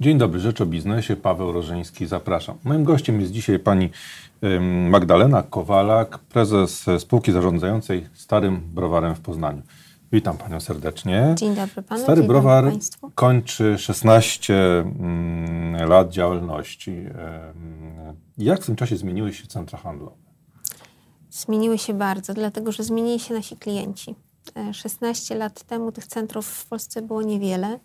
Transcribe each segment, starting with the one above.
Dzień dobry, Rzecz o Biznesie, Paweł Rożeński, zapraszam. Moim gościem jest dzisiaj pani Magdalena Kowalak, prezes spółki zarządzającej Starym Browarem w Poznaniu. Witam panią serdecznie. Dzień dobry panu. Stary Dzień Browar kończy 16 mm, lat działalności. Jak w tym czasie zmieniły się centra handlowe? Zmieniły się bardzo, dlatego że zmienili się nasi klienci. E, 16 lat temu tych centrów w Polsce było niewiele e,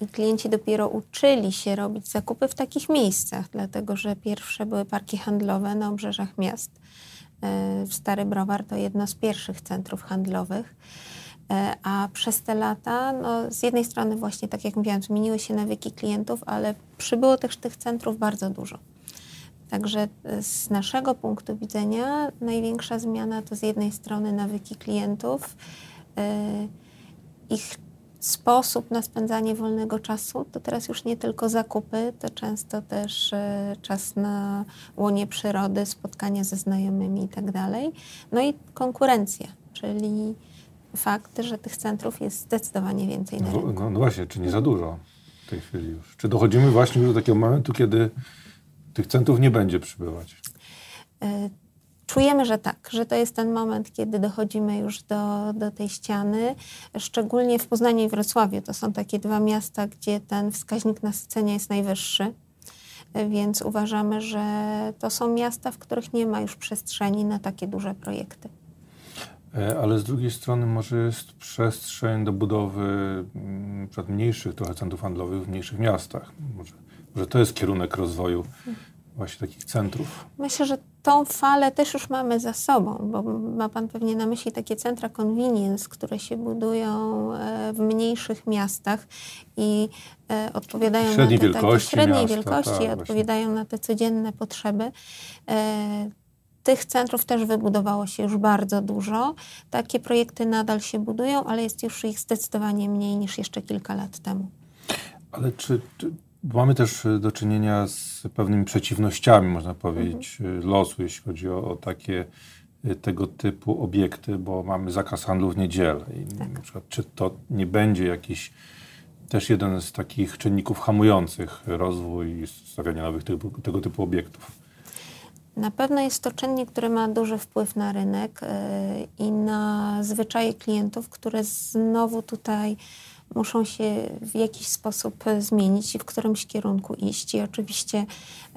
i klienci dopiero uczyli się robić zakupy w takich miejscach, dlatego że pierwsze były parki handlowe na obrzeżach miast. E, Stary Browar to jedno z pierwszych centrów handlowych. E, A przez te lata, no, z jednej strony właśnie, tak jak mówiłam, zmieniły się nawyki klientów, ale przybyło też tych centrów bardzo dużo. Także e, z naszego punktu widzenia największa zmiana to z jednej strony nawyki klientów, e, ich sposób na spędzanie wolnego czasu, to teraz już nie tylko zakupy, to często też e, czas na łonie przyrody, spotkania ze znajomymi i tak dalej. No i konkurencja, czyli fakt, że tych centrów jest zdecydowanie więcej na No, rynku. no, no właśnie, czy nie za dużo w tej chwili już? Czy dochodzimy właśnie już do takiego momentu, kiedy tych centrów nie będzie przybywać? Czujemy, że tak, że to jest ten moment, kiedy dochodzimy już do, do tej ściany. Szczególnie w Poznaniu i Wrocławiu. To są takie dwa miasta, gdzie ten wskaźnik nasycenia jest najwyższy. Więc uważamy, że to są miasta, w których nie ma już przestrzeni na takie duże projekty. E, Ale z drugiej strony może jest przestrzeń do budowy mm, mniejszych trochę centrów handlowych w mniejszych miastach. Może, może to jest kierunek rozwoju właśnie takich centrów. Myślę, że tą falę też już mamy za sobą, bo ma Pan pewnie na myśli takie centra convenience, które się budują e, w mniejszych miastach i e, odpowiadają Średniej na te wielkości średniej miasta, wielkości, tak, i właśnie. odpowiadają na te codzienne potrzeby. E, Tych centrów też wybudowało się już bardzo dużo. Takie projekty nadal się budują, ale jest już ich zdecydowanie mniej niż jeszcze kilka lat temu. Ale czy, czy mamy też y, do czynienia z pewnymi przeciwnościami, można powiedzieć, y, losu, jeśli chodzi o, o takie y, tego typu obiekty, bo mamy zakaz handlu w niedzielę. I na przykład, czy to nie będzie jakiś też jeden z takich czynników hamujących rozwój i stawiania nowych typu, tego typu obiektów? Na pewno jest to czynnik, który ma duży wpływ na rynek i na zwyczaje klientów, które znowu tutaj muszą się w jakiś sposób e, zmienić i w którymś kierunku iść. I oczywiście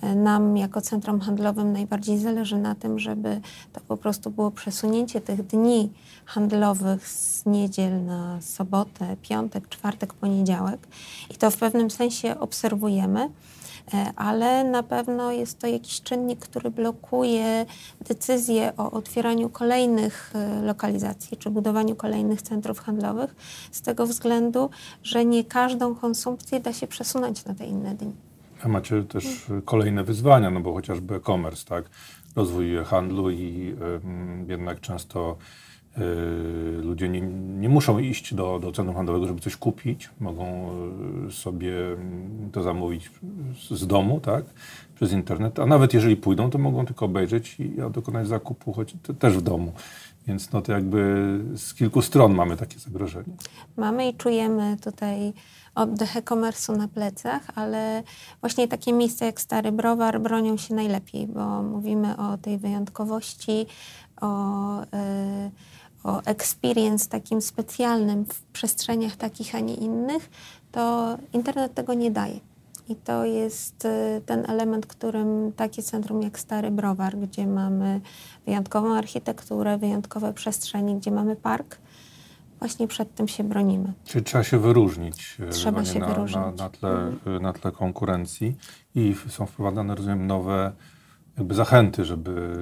e, nam jako centrum handlowym najbardziej zależy na tym, żeby to po prostu było przesunięcie tych dni handlowych z niedziel na sobotę, piątek, czwartek, poniedziałek. I to w pewnym sensie obserwujemy. E, ale na pewno jest to jakiś czynnik, który blokuje decyzję o otwieraniu kolejnych e, lokalizacji czy budowaniu kolejnych centrów handlowych z tego względu, że nie każdą konsumpcję da się przesunąć na te inne dni. A macie też y, kolejne wyzwania, no bo chociażby e-commerce, tak? Rozwój handlu i jednak często ludzie nie, nie muszą iść do, do centrum handlowego, żeby coś kupić. Mogą y, sobie mm, to zamówić z, domu, tak? Przez internet. A nawet jeżeli pójdą, to mogą tylko obejrzeć i dokonać zakupu, choć te, też w domu. Więc no to jakby z kilku stron mamy takie zagrożenie. Mamy i czujemy tutaj oddech e-commerce'u na plecach, ale właśnie takie miejsca jak Stary Browar bronią się najlepiej, bo mówimy o tej wyjątkowości, o, y, o experience takim specjalnym w przestrzeniach takich, a nie innych, to internet tego nie daje. I to jest y, ten element, którym takie centrum jak Stary Browar, gdzie mamy wyjątkową architekturę, wyjątkowe przestrzenie, gdzie mamy park, właśnie przed tym się bronimy. Czyli trzeba się wyróżnić e, Trzeba się na, wyróżnić. Na, na, tle, e, na tle konkurencji i są wprowadzane, rozumiem, nowe jakby zachęty, żeby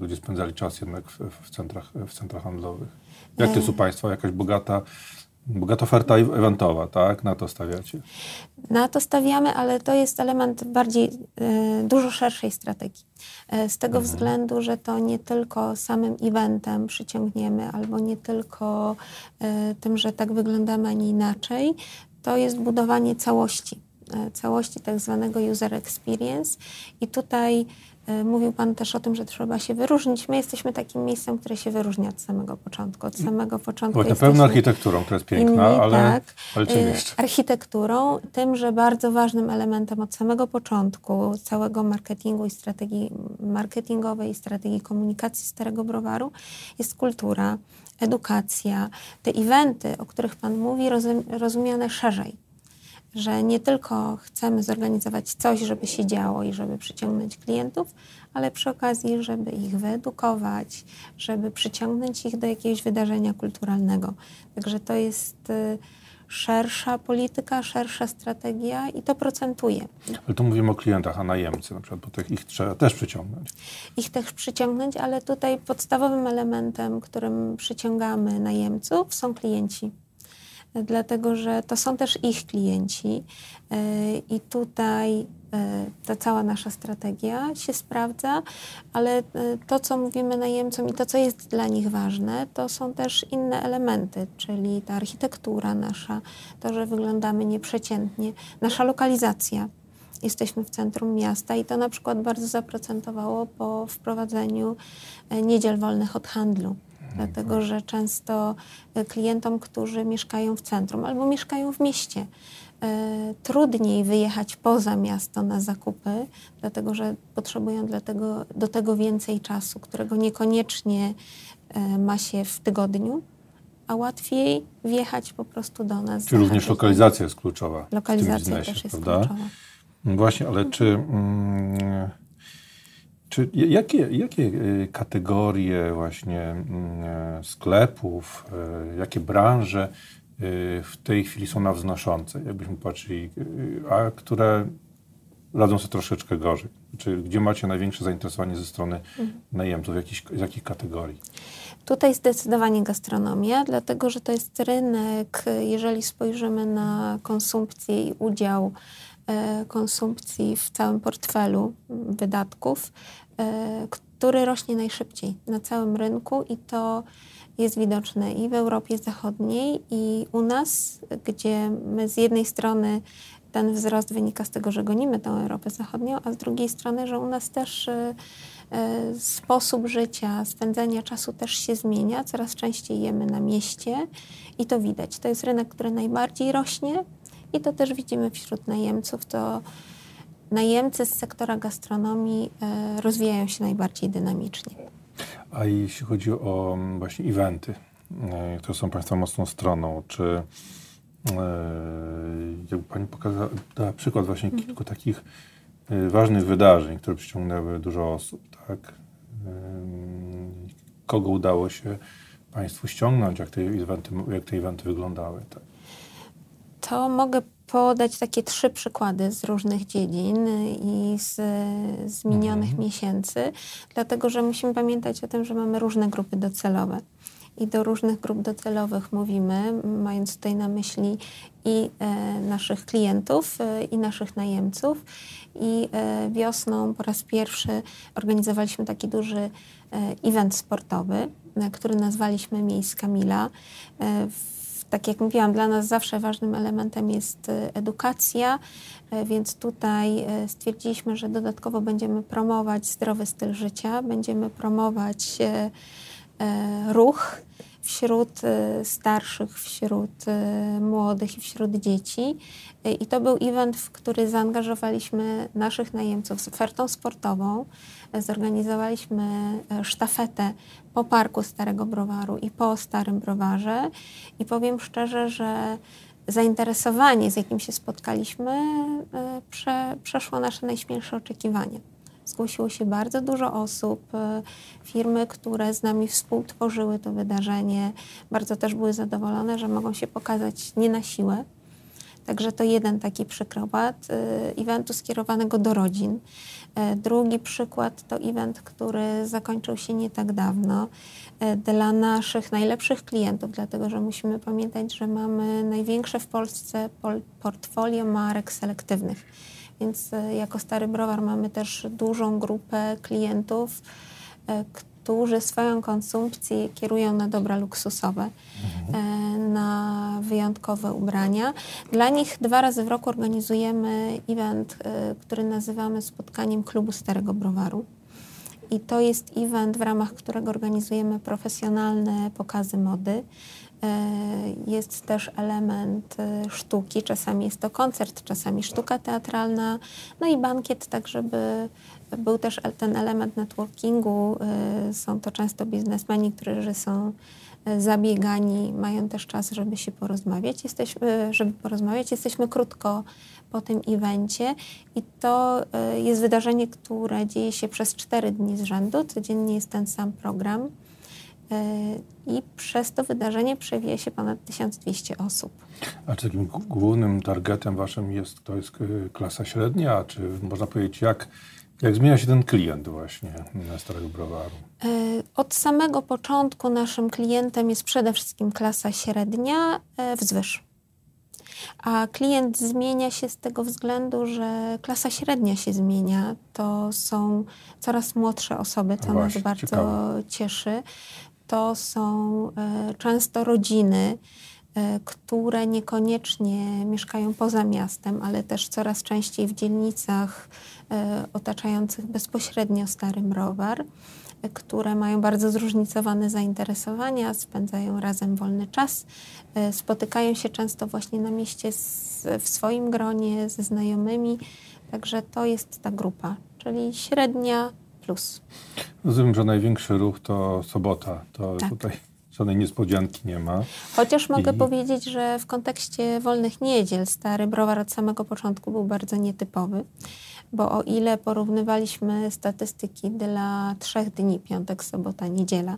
ludzie spędzali czas jednak w, w, centrach, w centrach handlowych. Jak to jest u Państwa? Jakaś bogata, bogata oferta eventowa, tak? Na to stawiacie? Na to stawiamy, ale to jest element bardziej e, dużo szerszej strategii. E, z tego względu, że to nie tylko samym eventem przyciągniemy, albo nie tylko e, tym, że tak wyglądamy, a nie inaczej, to jest budowanie całości. Całości tak zwanego user experience i tutaj E, mówił Pan też o tym, że trzeba się wyróżnić. My jesteśmy takim miejscem, które się wyróżnia od samego początku. Od samego początku. na pewno architekturą, która jest piękna, inni, ale, tak, ale czym e, jeszcze? Architekturą, tym, że bardzo ważnym elementem od samego początku całego marketingu i strategii marketingowej i strategii komunikacji Starego Browaru jest kultura, edukacja, te eventy, o których Pan mówi, rozumiane szerzej że nie tylko chcemy zorganizować coś, żeby się działo i żeby przyciągnąć klientów, ale przy okazji, żeby ich wyedukować, żeby przyciągnąć ich do jakiegoś wydarzenia kulturalnego. Także to jest y, szersza polityka, szersza strategia i to procentuje. Ale tu mówimy o klientach, a najemcy na przykład, bo ich trzeba też przyciągnąć. Ich też przyciągnąć, ale tutaj podstawowym elementem, którym przyciągamy najemców są klienci dlatego że to są też ich klienci e, i tutaj e, ta cała nasza strategia się sprawdza, ale e, to, co mówimy najemcom i to, co jest dla nich ważne, to są też inne elementy, czyli ta architektura nasza, to, że wyglądamy nieprzeciętnie, nasza lokalizacja. Jesteśmy w centrum miasta i to na przykład bardzo zaprocentowało po wprowadzeniu niedziel wolnych od handlu dlatego że często e, klientom, którzy mieszkają w centrum albo mieszkają w mieście, e, trudniej wyjechać poza miasto na zakupy, dlatego że potrzebują dlatego, do tego więcej czasu, którego niekoniecznie e, ma się w tygodniu, a łatwiej wjechać po prostu do nas. Czy również lokalizacja jest kluczowa. Lokalizacja biznesie, też jest prawda? kluczowa. No właśnie, ale czy. Mm, czy jakie, jakie y, kategorie właśnie mm, e, sklepów, e, jakie branże y, w tej chwili są na wznoszące, jakbyśmy patrzyli, y, a które radzą sobie troszeczkę gorzej? Czy gdzie macie największe zainteresowanie ze strony mhm. najemców? Jakich, z jakich kategorii? Tutaj zdecydowanie gastronomia, dlatego że to jest rynek, jeżeli spojrzymy na konsumpcję i udział konsumpcji w całym portfelu wydatków, e, który rośnie najszybciej na całym rynku i to jest widoczne i w Europie Zachodniej, i u nas, gdzie my z jednej strony ten wzrost wynika z tego, że gonimy tę Europę Zachodnią, a z drugiej strony, że u nas też e, sposób życia, spędzania czasu też się zmienia. Coraz częściej jemy na mieście i to widać. To jest rynek, który najbardziej rośnie, i to też widzimy wśród najemców. To najemcy z sektora gastronomii e, rozwijają się najbardziej dynamicznie. A jeśli chodzi o mm, właśnie eventy, e, które są Państwa mocną stroną, czy e, jakby Pani pokazała dała przykład właśnie mhm. kilku takich ważnych wydarzeń, które przyciągnęły dużo osób, tak? Kogo udało się Państwu ściągnąć, jak te eventy, jak te eventy wyglądały? Tak? To mogę podać takie trzy przykłady z różnych dziedzin i z, z minionych mhm. miesięcy, dlatego że musimy pamiętać o tym, że mamy różne grupy docelowe. I do różnych grup docelowych mówimy, mając tutaj na myśli i e, naszych klientów, e, i naszych najemców. I e, wiosną po raz pierwszy organizowaliśmy taki duży e, event sportowy, który nazwaliśmy Miejska Mila. E, tak jak mówiłam, dla nas zawsze ważnym elementem jest e, edukacja, e, więc tutaj e, stwierdziliśmy, że dodatkowo będziemy promować zdrowy styl życia, będziemy promować ruch wśród starszych, wśród młodych i wśród dzieci. I to był event, w który zaangażowaliśmy naszych najemców z ofertą sportową. Zorganizowaliśmy sztafetę po parku Starego Browaru i po Starym Browarze. I powiem szczerze, że zainteresowanie, z jakim się spotkaliśmy, e, prze, przeszło nasze najśmielsze oczekiwania. Zgłosiło się bardzo dużo osób, e, firmy, które z nami współtworzyły to wydarzenie, bardzo też były zadowolone, że mogą się pokazać nie na siłę. Także to jeden taki przykład e, eventu skierowanego do rodzin. E, drugi przykład to event, który zakończył się nie tak dawno e, dla naszych najlepszych klientów, dlatego że musimy pamiętać, że mamy największe w Polsce portfolio marek selektywnych. Więc e, jako Stary Browar mamy też dużą grupę klientów, swoją konsumpcję kierują na dobra luksusowe, mhm. na wyjątkowe ubrania. Dla nich dwa razy w roku organizujemy event, który nazywamy spotkaniem klubu Starego Browaru. I to jest event, w ramach którego organizujemy profesjonalne pokazy mody. E, jest też element e, sztuki, czasami jest to koncert, czasami sztuka teatralna, no i bankiet, tak żeby był też ten element networkingu. E, są to często biznesmeni, którzy są zabiegani, mają też czas, żeby się porozmawiać. Jesteśmy, żeby porozmawiać. Jesteśmy krótko po tym evencie i to jest wydarzenie, które dzieje się przez cztery dni z rzędu. Codziennie jest ten sam program. I przez to wydarzenie przewija się ponad 1200 osób. A czy takim głównym targetem waszym jest, to jest y, klasa średnia? Czy można powiedzieć, jak, jak zmienia się ten klient właśnie na Starego Browaru? E, od samego początku naszym klientem jest przede wszystkim klasa średnia e, wzwyż. A klient zmienia się z tego względu, że klasa średnia się zmienia. To są coraz młodsze osoby, co no Właśnie, nas bardzo ciekawe. cieszy to są e, często rodziny, e, które niekoniecznie mieszkają poza miastem, ale też coraz częściej w dzielnicach e, otaczających bezpośrednio Stary Browar, które mają bardzo zróżnicowane zainteresowania, spędzają razem wolny czas, spotykają się często właśnie na mieście w swoim gronie ze znajomymi. Także to jest ta grupa, czyli średnia. Rozumiem, że największy ruch to sobota. To tak. tutaj żadnej niespodzianki nie ma. Chociaż mogę I... powiedzieć, że w kontekście wolnych niedziel stary browar od samego początku był bardzo nietypowy, bo o ile porównywaliśmy statystyki dla trzech dni, piątek, sobota, niedziela,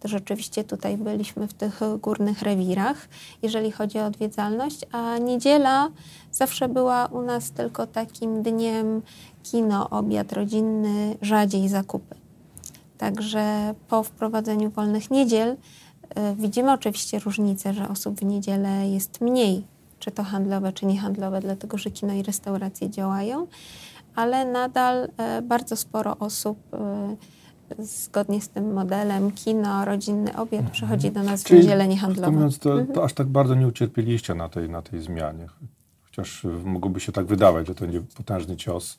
to rzeczywiście tutaj byliśmy w tych górnych rewirach, jeżeli chodzi o odwiedzalność, a niedziela zawsze była u nas tylko takim dniem kino, obiad rodzinny, rzadziej zakupy. Także po wprowadzeniu wolnych niedziel widzimy oczywiście różnicę, że osób w niedzielę jest mniej, czy to handlowe, czy niehandlowe, dlatego że kino i restauracje działają, ale nadal y, bardzo sporo osób y, zgodnie z tym modelem kino, rodzinny obiad mhm. przychodzi do nas w Czyli, niedzielę niehandlową. Mówiąc, to, mhm. to aż tak bardzo nie ucierpieliście na tej, na tej zmianie. Chociaż mogłoby się tak wydawać, że to będzie potężny cios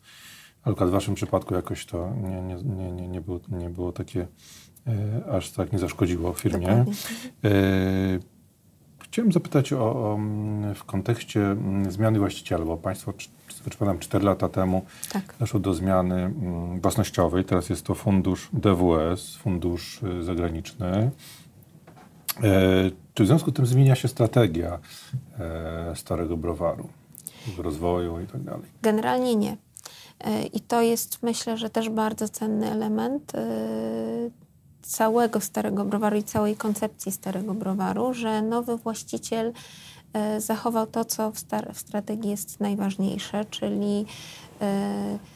ale w waszym przypadku jakoś to nie, nie, nie, nie, było, nie było takie, aż tak nie zaszkodziło firmie. E, chciałem zapytać o, o, w kontekście mm, zmiany właściciela, bo państwo, czy pamiętam, 4 lata temu tak. doszło do zmiany mm, własnościowej. Teraz jest to fundusz DWS, fundusz y, zagraniczny. E, czy w związku z tym zmienia się strategia e, starego browaru, rozwoju i tak dalej? Generalnie nie. E, I to jest, myślę, że też bardzo cenny element e, całego Starego Browaru i całej koncepcji Starego Browaru, że nowy właściciel e, zachował to, co w, w strategii jest najważniejsze, czyli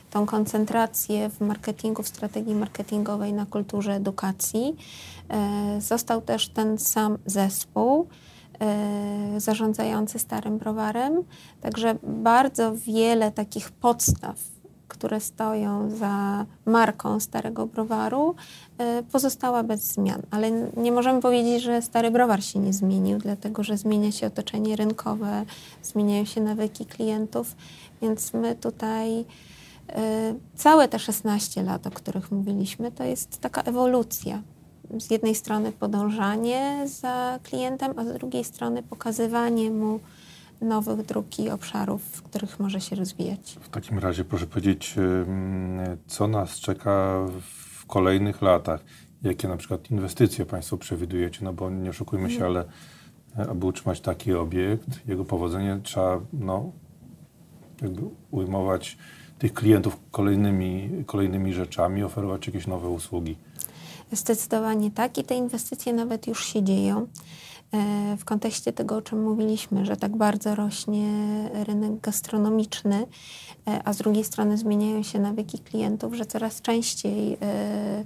tą koncentrację w marketingu, w strategii marketingowej na kulturze edukacji. Został też ten sam zespół zarządzający Starym Browarem, także bardzo wiele takich podstaw które stoją za marką Starego Browaru, e, pozostała bez zmian. Ale nie możemy powiedzieć, że Stary Browar się nie zmienił, dlatego że zmienia się otoczenie rynkowe, zmieniają się nawyki klientów, więc my tutaj e, całe te 16 lat, o których mówiliśmy, to jest taka ewolucja. Z jednej strony podążanie za klientem, a z drugiej strony pokazywanie mu, nowych dróg i obszarów, w których może się rozwijać. W takim razie proszę powiedzieć, co nas czeka w kolejnych latach? Jakie na przykład inwestycje Państwo przewidujecie? No bo nie oszukujmy się, ale e, aby utrzymać taki obiekt, jego powodzenie trzeba no, jakby ujmować tych klientów kolejnymi, kolejnymi rzeczami, oferować jakieś nowe usługi. Zdecydowanie tak i te inwestycje nawet już się dzieją. E, w kontekście tego, o czym mówiliśmy, że tak bardzo rośnie rynek gastronomiczny, e, a z drugiej strony zmieniają się nawyki klientów, że coraz częściej e,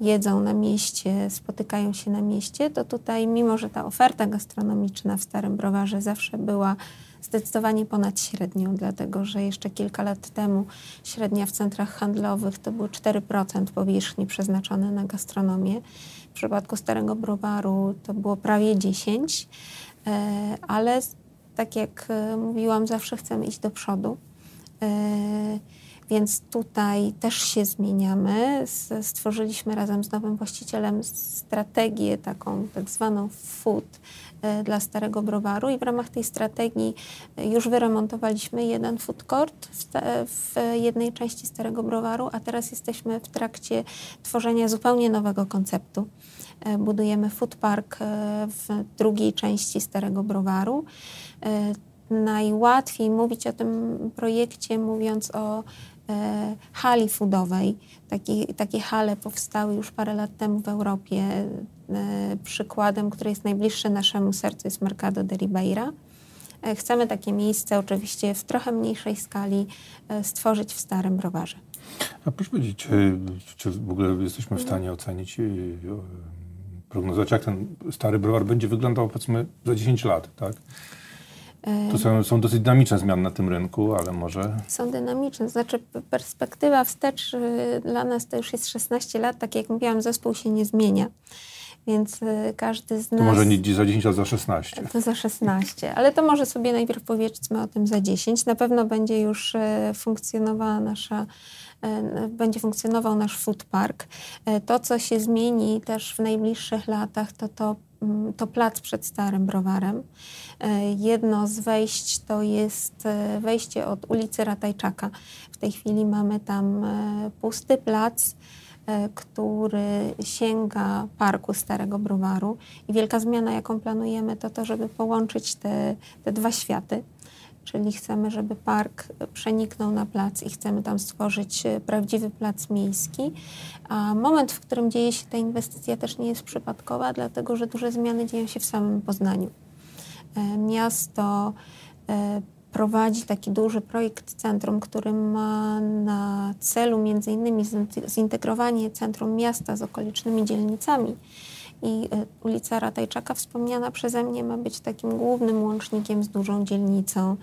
jedzą na mieście, spotykają się na mieście, to tutaj, mimo że ta oferta gastronomiczna w Starym Browarze zawsze była zdecydowanie ponad średnią, dlatego że jeszcze kilka lat temu średnia w centrach handlowych to było 4% powierzchni przeznaczone na gastronomię. W przypadku Starego Browaru to było prawie 10%, e, ale tak jak e, mówiłam, zawsze chcemy iść do przodu. E, więc tutaj też się zmieniamy. Stworzyliśmy razem z nowym właścicielem strategię taką tak zwaną food e, dla Starego Browaru i w ramach tej strategii już wyremontowaliśmy jeden food court w, w jednej części Starego Browaru, a teraz jesteśmy w trakcie tworzenia zupełnie nowego konceptu. Budujemy food park w drugiej części Starego Browaru najłatwiej mówić o tym projekcie, mówiąc o e, hali foodowej. Taki, takie hale powstały już parę lat temu w Europie. E, przykładem, który jest najbliższy naszemu sercu, jest Mercado de Ribeira. E, chcemy takie miejsce, oczywiście w trochę mniejszej skali, e, stworzyć w Starym Browarze. A proszę powiedzieć, czy w ogóle jesteśmy w stanie ocenić, prognozować, jak ten Stary Browar będzie wyglądał, powiedzmy, za 10 lat, tak? To są, są dosyć dynamiczne zmiany na tym rynku, ale może. Są dynamiczne. Znaczy, perspektywa wstecz y, dla nas to już jest 16 lat. Tak jak mówiłam, zespół się nie zmienia. Więc y, każdy z nas. To może nie za 10, a za 16. To za 16, ale to może sobie najpierw powiedzmy o tym za 10. Na pewno będzie już y, funkcjonowała nasza będzie funkcjonował nasz food park. To, co się zmieni też w najbliższych latach, to to Mm, to plac przed Starym Browarem. E, jedno z wejść to jest e, wejście od ulicy Ratajczaka. W tej chwili mamy tam e, pusty plac, który sięga parku Starego Browaru. I wielka zmiana, jaką planujemy, to to, żeby połączyć te, te dwa światy czyli chcemy, żeby park przeniknął na plac i chcemy tam stworzyć e, prawdziwy plac miejski. A moment, w którym dzieje się ta inwestycja też nie jest przypadkowa, dlatego że duże zmiany dzieją się w samym Poznaniu. E, miasto e, prowadzi taki duży projekt centrum, który ma na celu między innymi zintegrowanie centrum miasta z okolicznymi dzielnicami i e, ulica Ratajczaka wspomniana przeze mnie ma być takim głównym łącznikiem z dużą dzielnicą,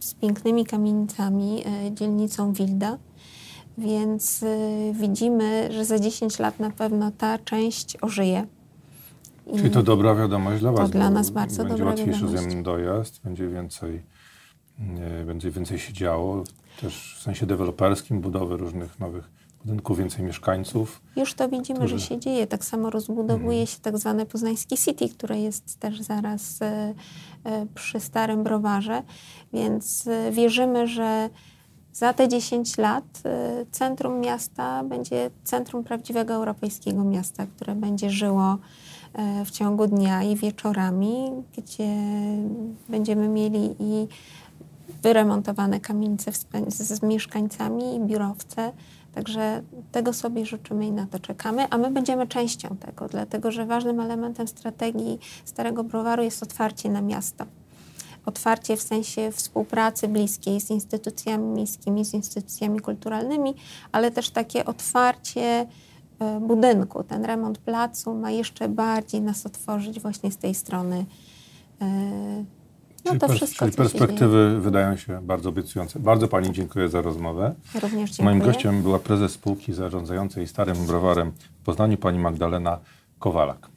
z pięknymi kamienicami, e, dzielnicą Wilda. Więc e, widzimy, że za 10 lat na pewno ta część ożyje. I Czyli to dobra wiadomość dla Was. To dla nas bardzo będzie dobra łatwiejszy ze dojazd, będzie więcej, będzie więcej się działo, też w sensie deweloperskim, budowy różnych nowych budynku, więcej mieszkańców. Już to widzimy, którzy... że się dzieje. Tak samo rozbudowuje mhm. się tak zwane poznańskie City, które jest też zaraz e, e, przy Starym Browarze, więc e, wierzymy, że za te 10 lat centrum miasta będzie centrum prawdziwego europejskiego miasta, które będzie żyło w ciągu dnia i wieczorami, gdzie będziemy mieli i wyremontowane kamienice z mieszkańcami i biurowce, Także tego sobie życzymy i na to czekamy, a my będziemy częścią tego, dlatego że ważnym elementem strategii Starego Browaru jest otwarcie na miasto. Otwarcie w sensie współpracy bliskiej z instytucjami miejskimi, z instytucjami kulturalnymi, ale też takie otwarcie e, budynku. Ten remont placu ma jeszcze bardziej nas otworzyć właśnie z tej strony e, no to wszystko, czyli perspektywy wydają się bardzo obiecujące. Bardzo Pani dziękuję za rozmowę. Również dziękuję. Moim gościem była prezes spółki zarządzającej Starym Browarem w Poznaniu, Pani Magdalena Kowalak.